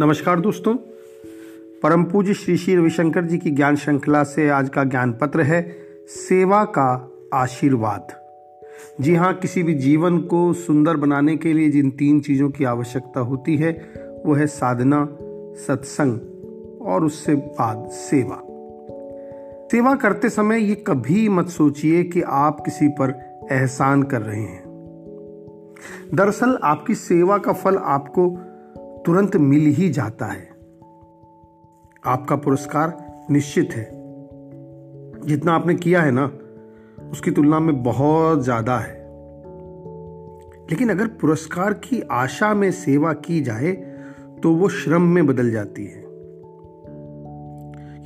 नमस्कार दोस्तों। परम पूज्य श्री श्री रविशंकर जी की ज्ञान श्रृंखला से आज का ज्ञान पत्र है, सेवा का आशीर्वाद। जी हाँ किसी भी जीवन को सुंदर बनाने के लिए जिन तीन चीज़ों की आवश्यकता होती है, वो है साधना, सत्संग और उससे बाद सेवा। सेवा करते समय ये कभी मत सोचिए कि आप किसी पर एहसान कर रहे हैं। दरअसल आपकी सेवा का फल आपको तुरंत मिल ही जाता है। आपका पुरस्कार निश्चित है। जितना आपने किया है ना, उसकी तुलना में बहुत ज़्यादा है। लेकिन अगर पुरस्कार की आशा में सेवा की जाए तो वो श्रम में बदल जाती है।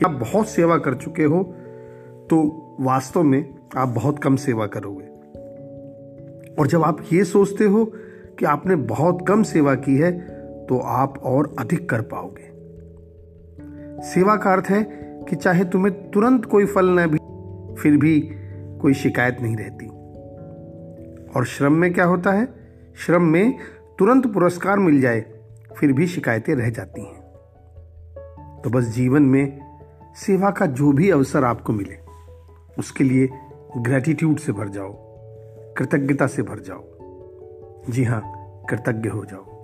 आप बहुत सेवा कर चुके हो तो वास्तव में आप बहुत कम सेवा करोगे। और जब आप ये सोचते हो कि आपने बहुत कम सेवा की है तो आप और अधिक कर पाओगे। सेवा का अर्थ है कि चाहे तुम्हें तुरंत कोई फल न भी, फिर भी कोई शिकायत नहीं रहती। और श्रम में क्या होता है? श्रम में तुरंत पुरस्कार मिल जाए, फिर भी शिकायतें रह जाती हैं। तो बस जीवन में सेवा का जो भी अवसर आपको मिले, उसके लिए ग्रेटिट्यूड से भर जाओ, कृतज्ञता से भर जाओ। जी हाँ कृतज्ञ हो जाओ।